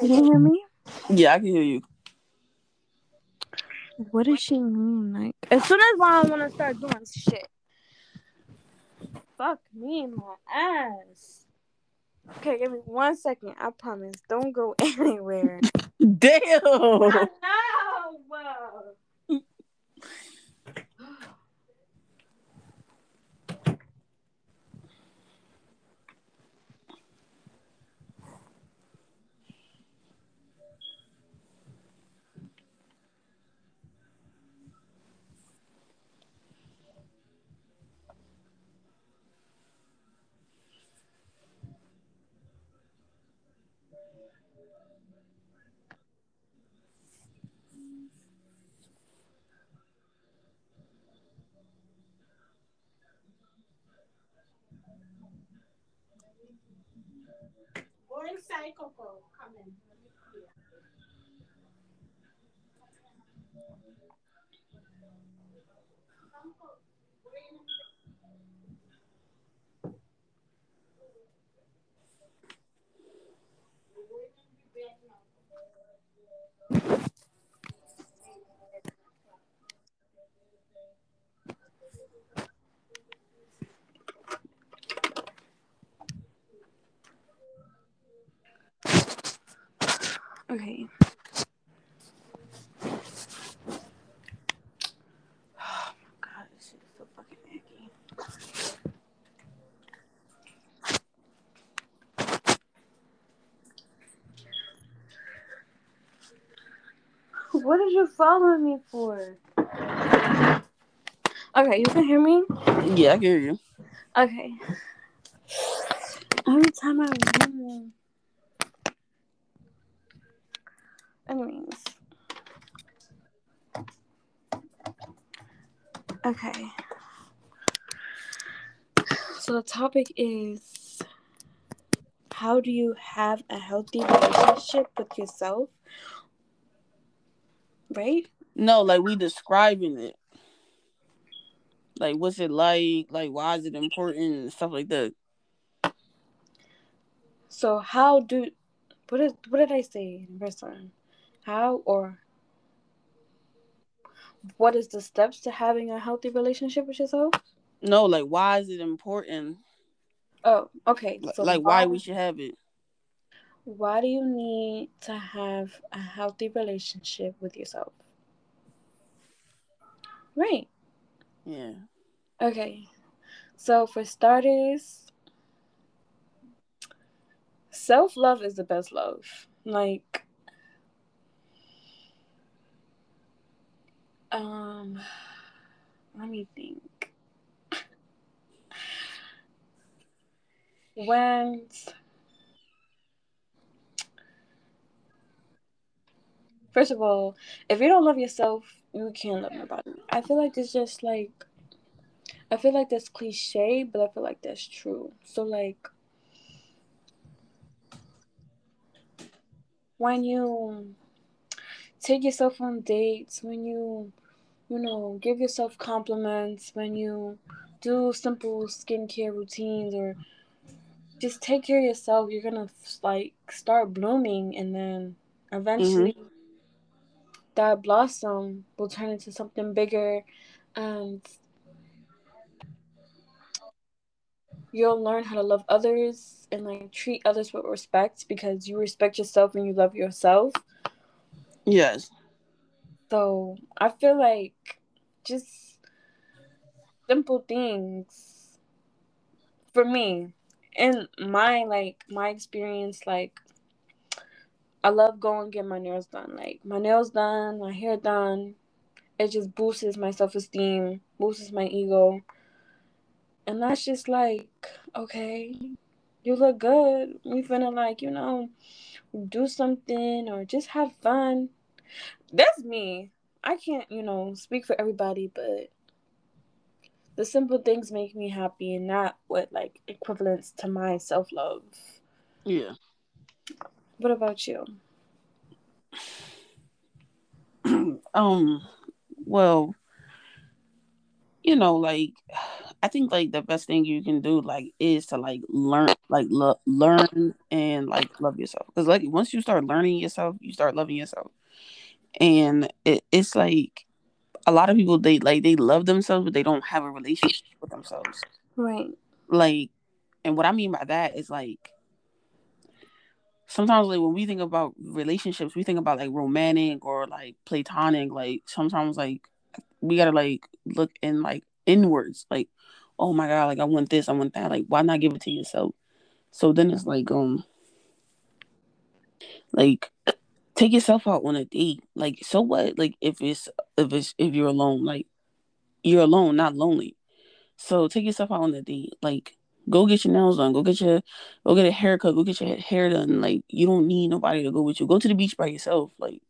Can you hear me? Yeah, I can hear you. What does she mean? Like, as soon as I want to start doing shit. Fuck me in my ass. Okay, give me one second. I promise. Don't go anywhere. Damn. no. Go Coco. Come Okay. Oh my god, this shit is so fucking icky. What did you follow me for? Okay, you can hear me? Yeah, I can hear you. Okay. Every time I remember. Okay. So the topic is how do you have a healthy relationship with yourself? Right? No, like we describing it. Like what's it like? Like why is it important and stuff like that. So how do what is what did I say in verse one? How or what is the steps to having a healthy relationship with yourself? No, like why is it important? Oh, okay. So like why we should have it. why do you need to have a healthy relationship with yourself? Right. Yeah. Okay. So for starters, self love is the best love. Like um let me think. When first of all, if you don't love yourself, you can't love nobody. I feel like it's just like I feel like that's cliche, but I feel like that's true. So like when you take yourself on dates, when you you know, give yourself compliments, when you do simple skincare routines or just take care of yourself, you're gonna like start blooming and then eventually mm-hmm. that blossom will turn into something bigger and you'll learn how to love others and like treat others with respect because you respect yourself and you love yourself. Yes. So I feel like just simple things for me in my like my experience like I love going and get my nails done. Like my nails done, my hair done. It just boosts my self esteem, boosts my ego. And that's just like, okay, you look good. We finna like, you know, do something or just have fun. That's me. I can't, you know, speak for everybody, but the simple things make me happy and not what like equivalents to my self love. Yeah. What about you? um well, you know, like I think like the best thing you can do like is to like learn like lo- learn and like love yourself because like once you start learning yourself, you start loving yourself, and it, it's like a lot of people they like they love themselves but they don't have a relationship with themselves. Right. Like, and what I mean by that is like sometimes like when we think about relationships, we think about like romantic or like platonic. Like sometimes like we gotta like look in like inwards, like, oh my god, like I want this, I want that. Like, why not give it to yourself? So then it's like, um, like take yourself out on a date. Like, so what? Like if it's if it's if you're alone, like you're alone, not lonely. So take yourself out on a date. Like go get your nails done, go get your go get a haircut, go get your hair done. Like you don't need nobody to go with you. Go to the beach by yourself. Like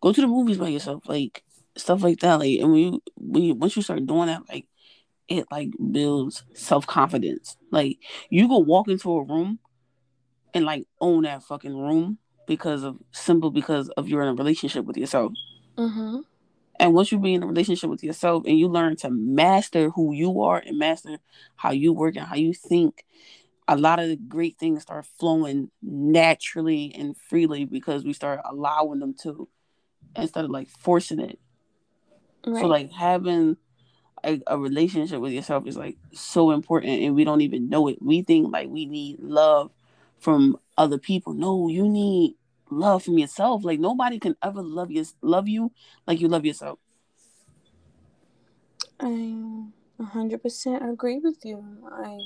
go to the movies by yourself. Like stuff like that. Like and when you when you once you start doing that, like it like builds self confidence. Like you go walk into a room and like own that fucking room because of simple because of you're in a relationship with yourself. Mm-hmm. And once you be in a relationship with yourself and you learn to master who you are and master how you work and how you think, a lot of the great things start flowing naturally and freely because we start allowing them to instead of like forcing it. Right. So like having a, a relationship with yourself is like so important and we don't even know it. We think like we need love from other people. No, you need love from yourself. Like nobody can ever love you love you like you love yourself. I 100% agree with you. I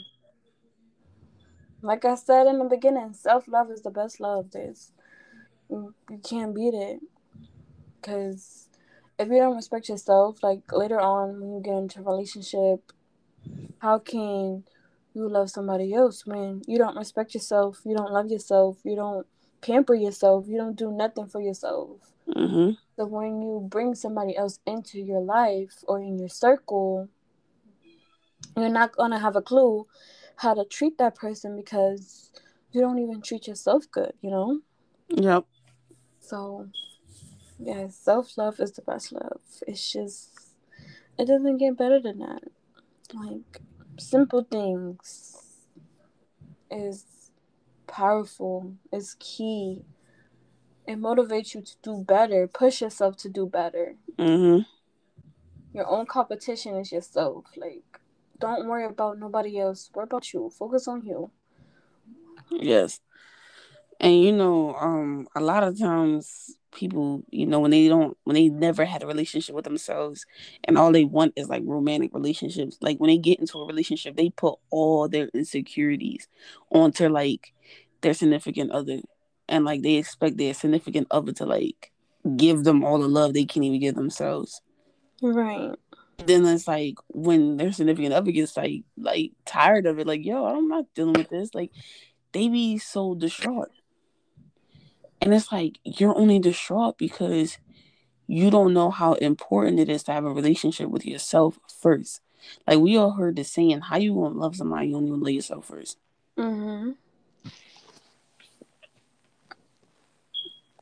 like I said in the beginning, self-love is the best love. There's you can't beat it. Cuz if you don't respect yourself, like later on when you get into a relationship, how can you love somebody else when you don't respect yourself, you don't love yourself, you don't pamper yourself, you don't do nothing for yourself. Mm-hmm. So when you bring somebody else into your life or in your circle, you're not gonna have a clue how to treat that person because you don't even treat yourself good, you know? Yep. So yeah, self love is the best love. It's just it doesn't get better than that. Like simple things is powerful, is key. It motivates you to do better, push yourself to do better. Mm-hmm. Your own competition is yourself. Like, don't worry about nobody else. Worry about you. Focus on you. Yes. And you know, um, a lot of times people, you know, when they don't when they never had a relationship with themselves and all they want is like romantic relationships, like when they get into a relationship, they put all their insecurities onto like their significant other. And like they expect their significant other to like give them all the love they can't even give themselves. Right. Then it's like when their significant other gets like like tired of it, like, yo, I'm not dealing with this. Like they be so distraught. And it's like you're only distraught because you don't know how important it is to have a relationship with yourself first. Like we all heard the saying, "How you gonna love somebody you don't even love yourself 1st Mm-hmm.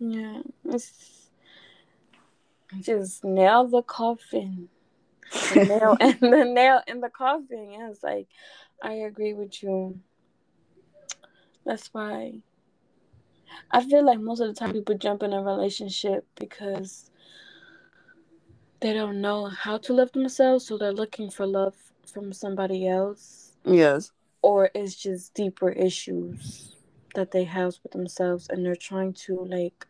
Yeah, it's just nail the coffin. The nail and the nail in the coffin. Yeah, it's like I agree with you. That's why I feel like most of the time people jump in a relationship because they don't know how to love themselves, so they're looking for love from somebody else. Yes. Or it's just deeper issues that they have with themselves and they're trying to like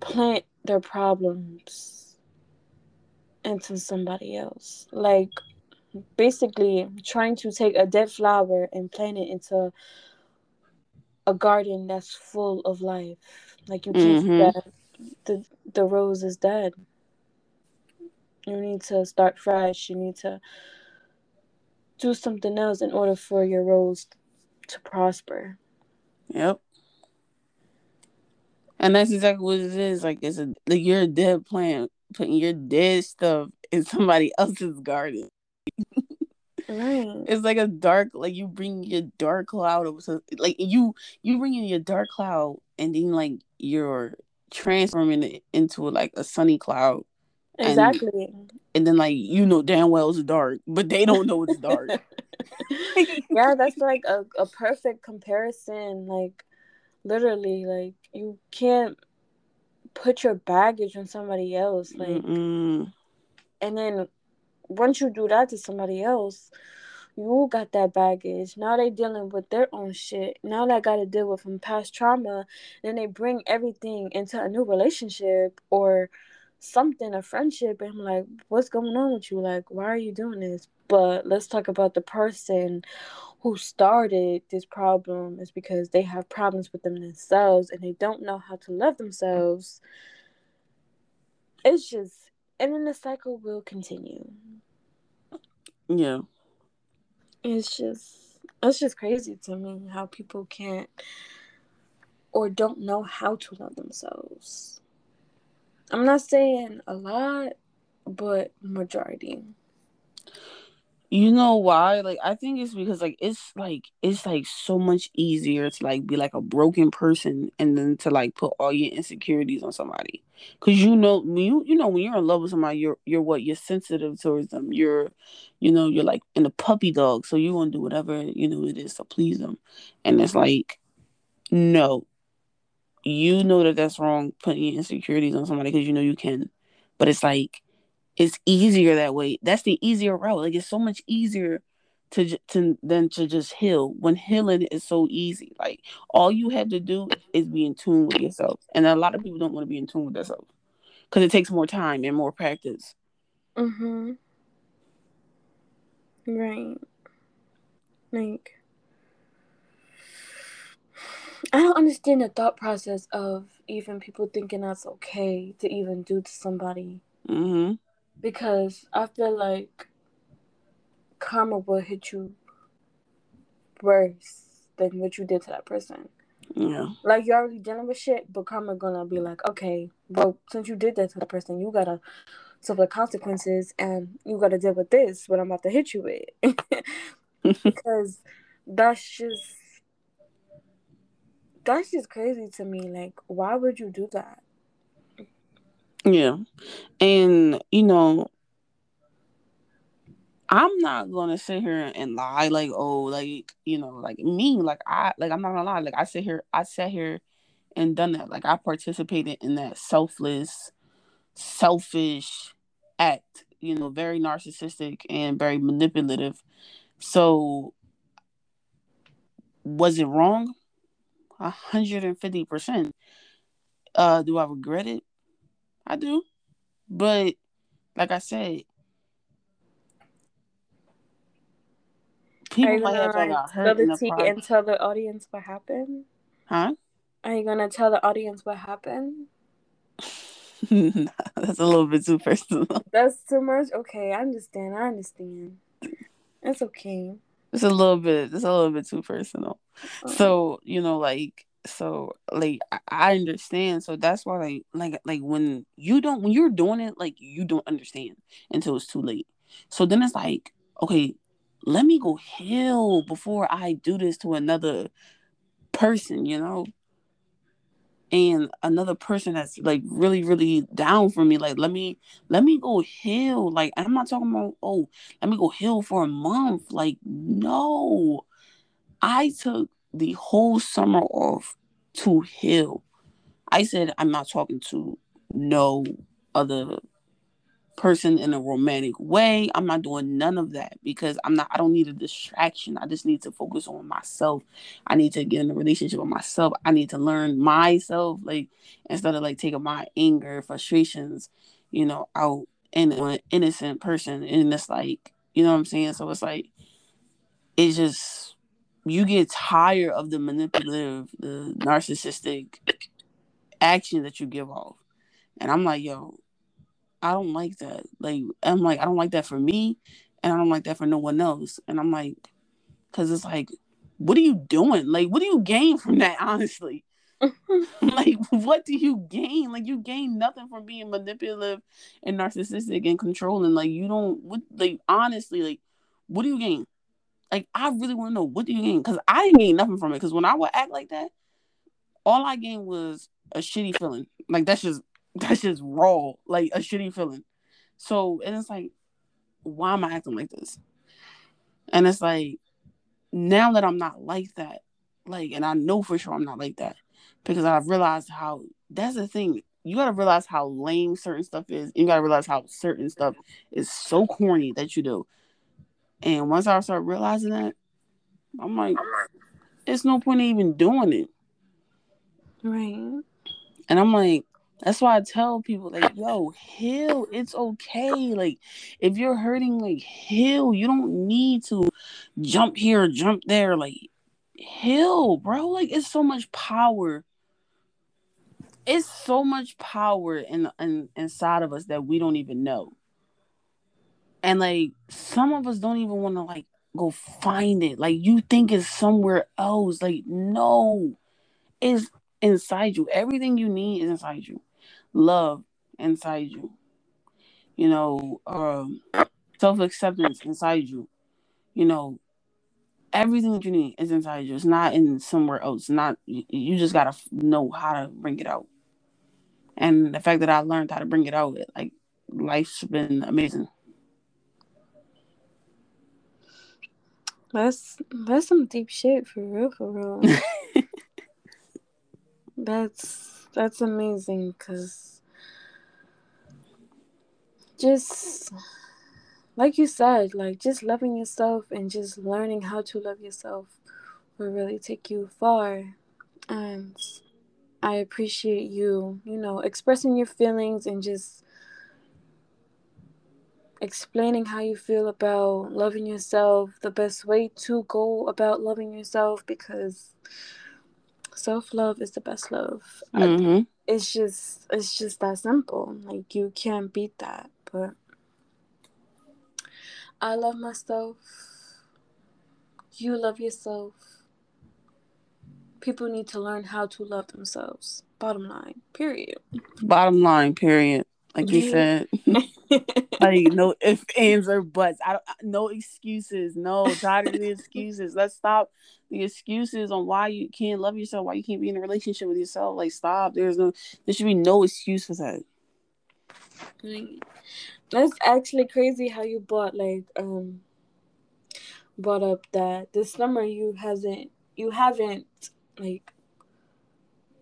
plant their problems into somebody else. Like basically trying to take a dead flower and plant it into a garden that's full of life. Like you can't Mhm. that the the rose is dead. You need to start fresh. You need to do something else in order for your rose to prosper. Yep. And that's exactly what it is. Like it's a like you're a dead plant putting your dead stuff in somebody else's garden. Right. It's like a dark, like you bring your dark cloud of so like you you bring in your dark cloud and then like you're transforming it into like a sunny cloud. And- Exactly. and then like you know damn well it's dark, but they don't know it's dark. yeah, that's like a, a perfect comparison. Like literally, like you can't put your baggage on somebody else. Like Mm-mm. and then once you do that to somebody else, you got that baggage. Now they dealing with their own shit. Now they got to deal with some past trauma. Then they bring everything into a new relationship or something, a friendship. And I'm like, what's going on with you? Like, why are you doing this? But let's talk about the person who started this problem is because they have problems with them themselves and they don't know how to love themselves. It's just, and then the cycle will continue. Yeah. It's just it's just crazy to me how people can't or don't know how to love themselves. I'm not saying a lot, but majority. You know why? Like I think it's because like it's like it's like so much easier to like be like a broken person and then to like put all your insecurities on somebody. Cause you know when you you know when you're in love with somebody, you're you're what you're sensitive towards them. You're you know you're like in a puppy dog, so you want to do whatever you know it is to please them. And it's like, no, you know that that's wrong putting your insecurities on somebody because you know you can, but it's like it's easier that way. That's the easier route. Like it's so much easier to to than to just heal. When healing is so easy, like all you have to do is be in tune with yourself. And a lot of people don't want to be in tune with themselves because it takes more time and more practice. Mm-hmm. Right. Like I don't understand the thought process of even people thinking that's okay to even do to somebody. hmm because I feel like karma will hit you worse than what you did to that person. Yeah. Like you're already dealing with shit, but karma gonna be like, okay, well, since you did that to the person, you gotta suffer the consequences, and you gotta deal with this. What I'm about to hit you with, because that's just that's just crazy to me. Like, why would you do that? Yeah. And you know, I'm not gonna sit here and lie like, oh, like, you know, like me, like I like I'm not gonna lie. Like I sit here, I sat here and done that. Like I participated in that selfless, selfish act, you know, very narcissistic and very manipulative. So was it wrong? A hundred and fifty percent. Uh do I regret it? I do. But like I said, people you might have got spill hurt in the tea and tell the audience what happened? Huh? Are you gonna tell the audience what happened? That's a little bit too personal. That's too much. Okay, I understand. I understand. It's okay. It's a little bit. It's a little bit too personal. Um, So you know, like, so like I, understand. So that's why, like, like, like when you don't, when you're doing it, like you don't understand until it's too late. So then it's like, okay, let me go heal before I do this to another person. You know. And another person that's like really, really down for me. Like, let me, let me go heal. Like, I'm not talking about, oh, let me go heal for a month. Like, no. I took the whole summer off to heal. I said I'm not talking to no other person in a romantic way. I'm not doing none of that because I'm not I don't need a distraction. I just need to focus on myself. I need to get in a relationship with myself. I need to learn myself like instead of like taking my anger, frustrations, you know, out in an innocent person and it's like, you know what I'm saying? So it's like it's just you get tired of the manipulative, the narcissistic action that you give off. And I'm like, yo, I don't like that. Like, I'm like, I don't like that for me, and I don't like that for no one else. And I'm like, because it's like, what are you doing? Like, what do you gain from that, honestly? like, what do you gain? Like, you gain nothing from being manipulative and narcissistic and controlling. Like, you don't, what, like, honestly, like, what do you gain? Like, I really want to know, what do you gain? Because I didn't gain nothing from it. Because when I would act like that, all I gained was a shitty feeling. Like, that's just, that's just raw, like a shitty feeling. So and it's like, why am I acting like this? And it's like, now that I'm not like that, like, and I know for sure I'm not like that because I've realized how that's the thing. You gotta realize how lame certain stuff is. You gotta realize how certain stuff is so corny that you do. And once I start realizing that, I'm like, it's no point in even doing it. Right. And I'm like, that's why I tell people, like, yo, heal. It's okay. Like, if you're hurting, like, heal. You don't need to jump here, jump there. Like, heal, bro. Like, it's so much power. It's so much power in, in inside of us that we don't even know. And like some of us don't even want to like go find it. Like you think it's somewhere else. Like, no. It's inside you. Everything you need is inside you. Love inside you. You know, um, self acceptance inside you. You know, everything that you need is inside you. It's not in somewhere else. not you just gotta know how to bring it out. And the fact that I learned how to bring it out, like life's been amazing. That's that's some deep shit for real, for real. that's that's amazing because just like you said, like just loving yourself and just learning how to love yourself will really take you far. And I appreciate you, you know, expressing your feelings and just explaining how you feel about loving yourself, the best way to go about loving yourself because self love is the best love. Mm-hmm. It's just it's just that simple. Like you can't beat that. But I love myself. You love yourself. People need to learn how to love themselves. Bottom line. Period. Bottom line, period. Like you said. like no ifs, ands, or buts. I don't no excuses. No, tired of the excuses. Let's stop the excuses on why you can't love yourself, why you can't be in a relationship with yourself. Like stop. There's no there should be no excuse for that. That's actually crazy how you bought like um brought up that this summer you hasn't you haven't like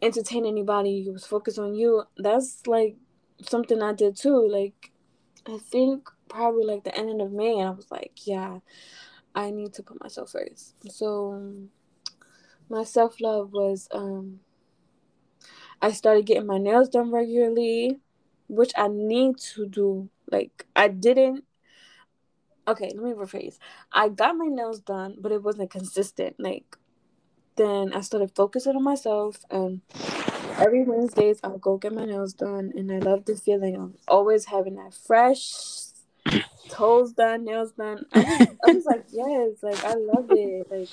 entertained anybody, you was focused on you. That's like something I did too. Like I think probably like the ending of May, and I was like, yeah, I need to put myself first. So my self love was um I started getting my nails done regularly, which I need to do. Like I didn't okay, let me rephrase. I got my nails done, but it wasn't consistent. Like then I started focusing on myself and every Wednesdays I'll go get my nails done, and I love the feeling of always having that fresh toes done, nails done. I was, I was like, yes, like I love it. Like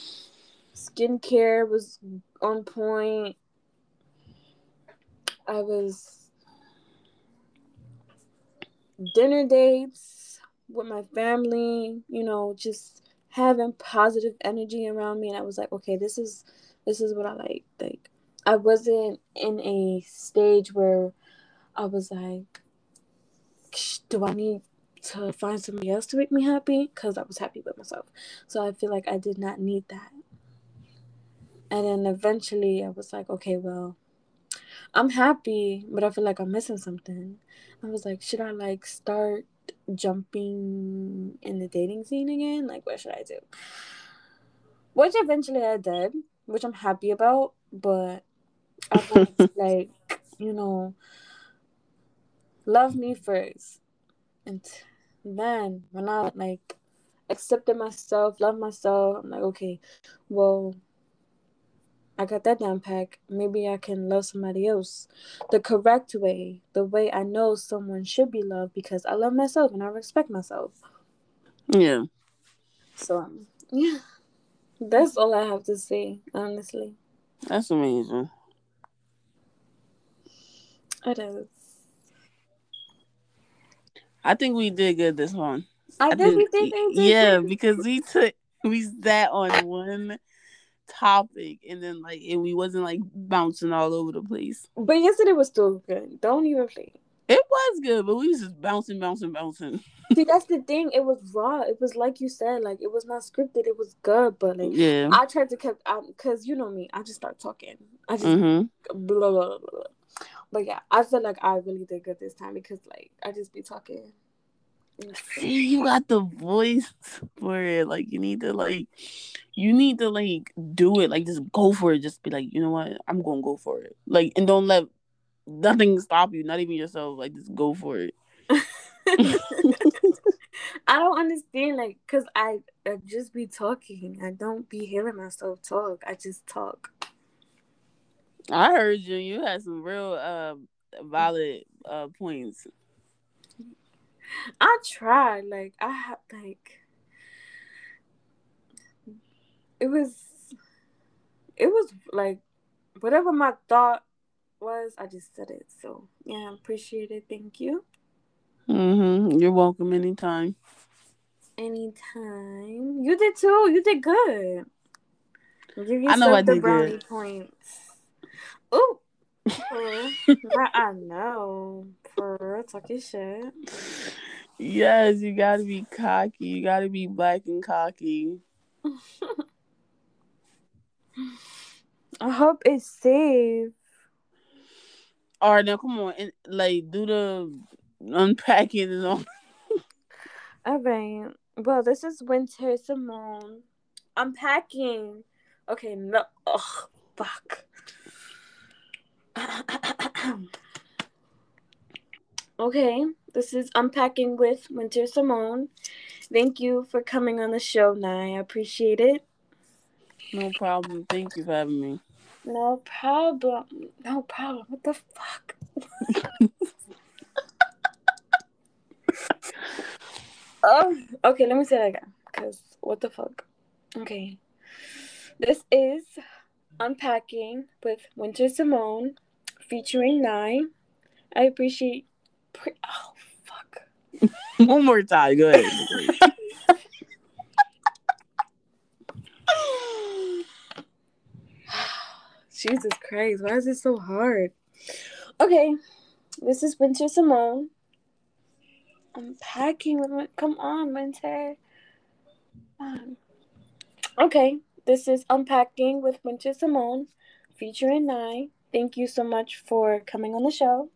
skincare was on point. I was dinner dates with my family, you know, just having positive energy around me and I was like, okay, this is this is what I like. Like I wasn't in a stage where I was like, do I need to find somebody else to make me happy? Because I was happy with myself. So I feel like I did not need that. And then eventually I was like, okay, well, I'm happy, but I feel like I'm missing something. I was like, should I like start jumping in the dating scene again? Like, what should I do? Which eventually I did, which I'm happy about, but I was like, you know, love me first. And then when I like accepted myself, love myself, I'm like, okay, well, I got that down pack. Maybe I can love somebody else the correct way, the way I know someone should be loved because I love myself and I respect myself. Yeah. So, um, yeah, that's all I have to say, honestly. That's amazing. It is. I think we did good this one. I, I think we did. Yeah, because we took we sat on one topic and then like and we wasn't like bouncing all over the place. But yesterday was still good. Don't even play. It was good, but we was just bouncing, bouncing, bouncing. See, that's the thing. It was raw. It was like you said, like it was not scripted. It was good, but like Yeah. I tried to keep out because you know me. I just start talking. I just Mm-hmm. blah, blah, blah, blah. But yeah, I feel like I really did good this time because like I just be talking. See, you got the voice for it. Like you need to like, you need to like do it. Like just go for it. Just be like, you know what? I'm gonna go for it. Like and don't let nothing stop you. Not even yourself. Like just go for it. I don't understand, like, cause I, I just be talking. I don't be hearing myself talk. I just talk. I heard you. You had some real uh valid uh points. I tried, like, I have, like, it was, it was like, whatever my thought was, I just said it. So yeah, I appreciate it. Thank you. Mm-hmm. You're welcome anytime. Anytime. You did too. You did good. Give yourself I know I the did brownie good. points. Ooh. I know. For real, talking shit. Yes, you gotta be cocky. You gotta be black and cocky. I hope it's safe. All right, now come on and like do the unpacking and all. All right. Well, this is Winter Simone. I'm packing. Okay, no. Ugh, fuck. okay, this is Unpacking with Winter Simone. Thank you for coming on the show, Nye. I appreciate it. No problem. Thank you for having me. No problem. No problem. What the fuck? oh, okay. Let me say that again. Cause what the fuck? Okay. This is unpacking with Winter Simone, featuring Nine. I appreciate. Pre- oh fuck. One more time. Go ahead. Jesus Christ, why is it so hard? Okay, this is Winter Simone. I'm packing with my. Come on, Winter. Um, Okay, this is Unpacking with Winter Simone, featuring Nine. Thank you so much for coming on the show.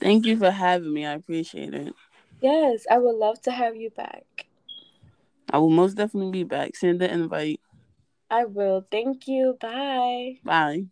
Thank you for having me. I appreciate it. Yes, I would love to have you back. I will most definitely be back. Send the invite. I will. Thank you. Bye. Bye.